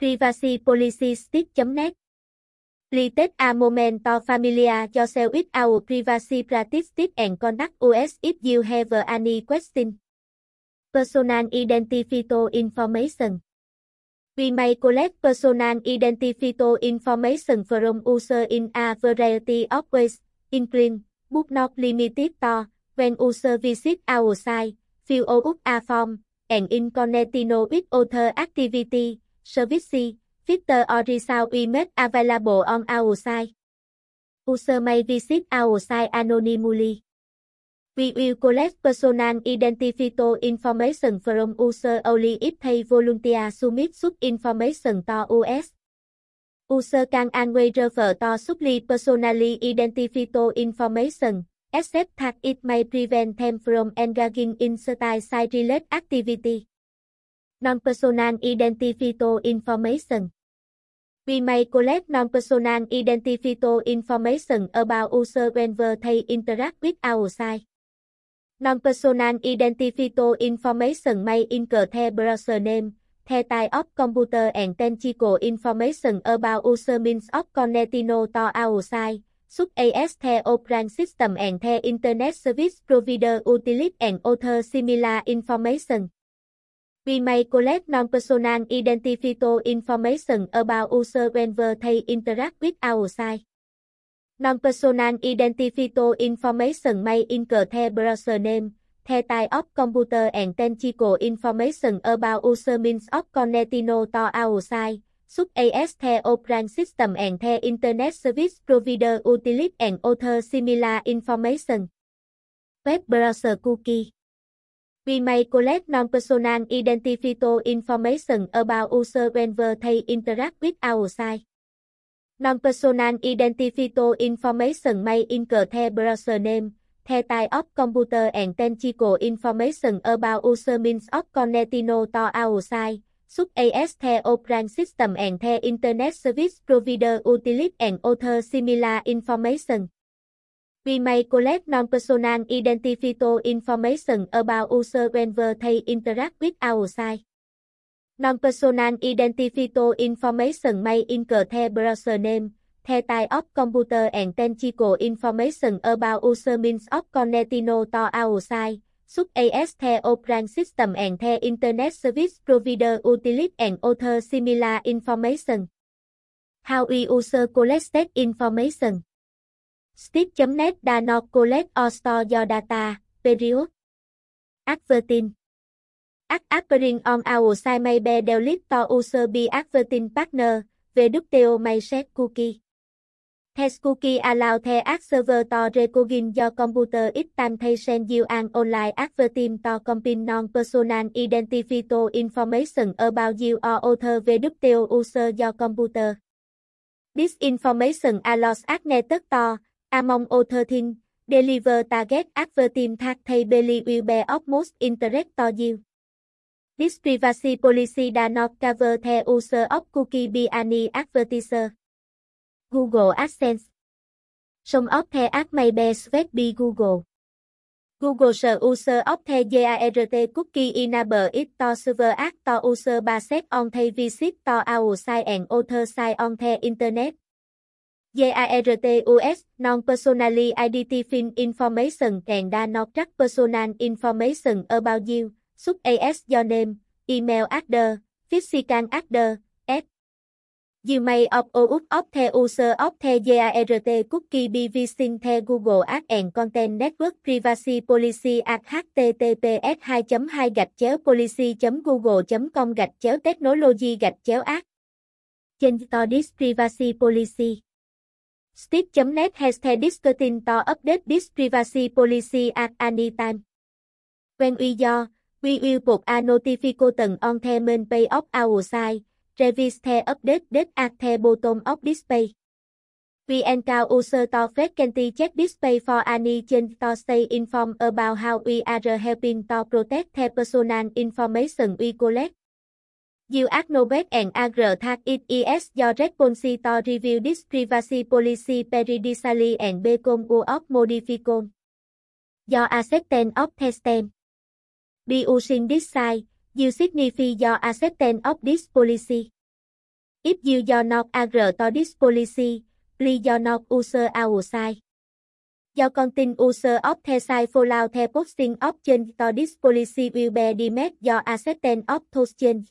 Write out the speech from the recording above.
privacypolicystick.net Please a momento familia cho yourself with our privacy practices and conduct us if you have any question. Personal identifito Information We may collect personal identifito information from user in a variety of ways, including, but not limited to, when user visit our site, fill out a form, and in connecting with other activity, Service, filter or result we available on our site. User may visit our site anonymously. We will collect personal identifier information from user only if they volunteer submit such information to us. User can always refer to supply personally identifier information, except that it may prevent them from engaging in site-related activity. Non-personal identifier information We may collect non-personal identifier information about user whenever they interact with our site. Non-personal identifier information may include the browser name, the type of computer and technical information about user means of connecting to our site, such as the operating system and the internet service provider utility and other similar information. We may collect non-personal identifiable information about user whenever they interact with our site. Non-personal identifiable information may include the browser name, the type of computer and technical information about user means of connecting to our site, such as the operating system and the internet service provider utility and other similar information. Web browser cookie We may collect non-personal identifier information about user whenever they interact with our site. Non-personal identifier information may include the browser name, the type of computer and technical information about user means of connecting to our site, such as the operating system and the internet service provider utility and other similar information. We may collect non-personal identifier information about user whenever they interact with our site. Non-personal identifier information may include their browser name, the type of computer and technical information about user means of connecting to our site, such as the operating system and the internet service provider utility and other similar information. How we user collected information. Steve.net does not collect or store your data, period. Advertising Ad appearing on our site may be deleted to user be advertising partner, VWTO may set cookie. Test cookie allow the ad server to recognize your computer it time they send you an online advertising to combine non-personal identifier information about you or other VWTO user your computer. This information allows ad network to, among other things, deliver target advertising that they believe will be of most interest to you. This privacy policy does not cover the user of cookie by any advertiser. Google AdSense Some of the ads may be swept by Google. Google the user of the GART cookie enable it to server ads to user based on the visit to our site and other site on the internet. GART non-personally identifying information and does not track personal information about you such as your name, email address, physical address, s. You may opt out of the user of the GART cookie be using the Google Ads and Content Network Privacy Policy at https 2 2 gạch chéo policy google com gạch chéo technology gạch chéo ads. Change to this privacy policy. Steve.net has the discussing to update this privacy policy at any time. When we do, We will put a notification on the main page of our site. Revise the update date at the bottom of this page. We encourage users to frequently check this page for any change to stay informed about how we are helping to protect the personal information we collect. You acknowledge and agree that it is your responsibility to review this privacy policy periodically and become of modification. Your acceptance of the stem. By using this side, you signify your acceptance of this policy. if you do not agree to this policy, please do not use our site. Do contain use of the site follow the posting of change to this policy will be deemed your acceptance of those change.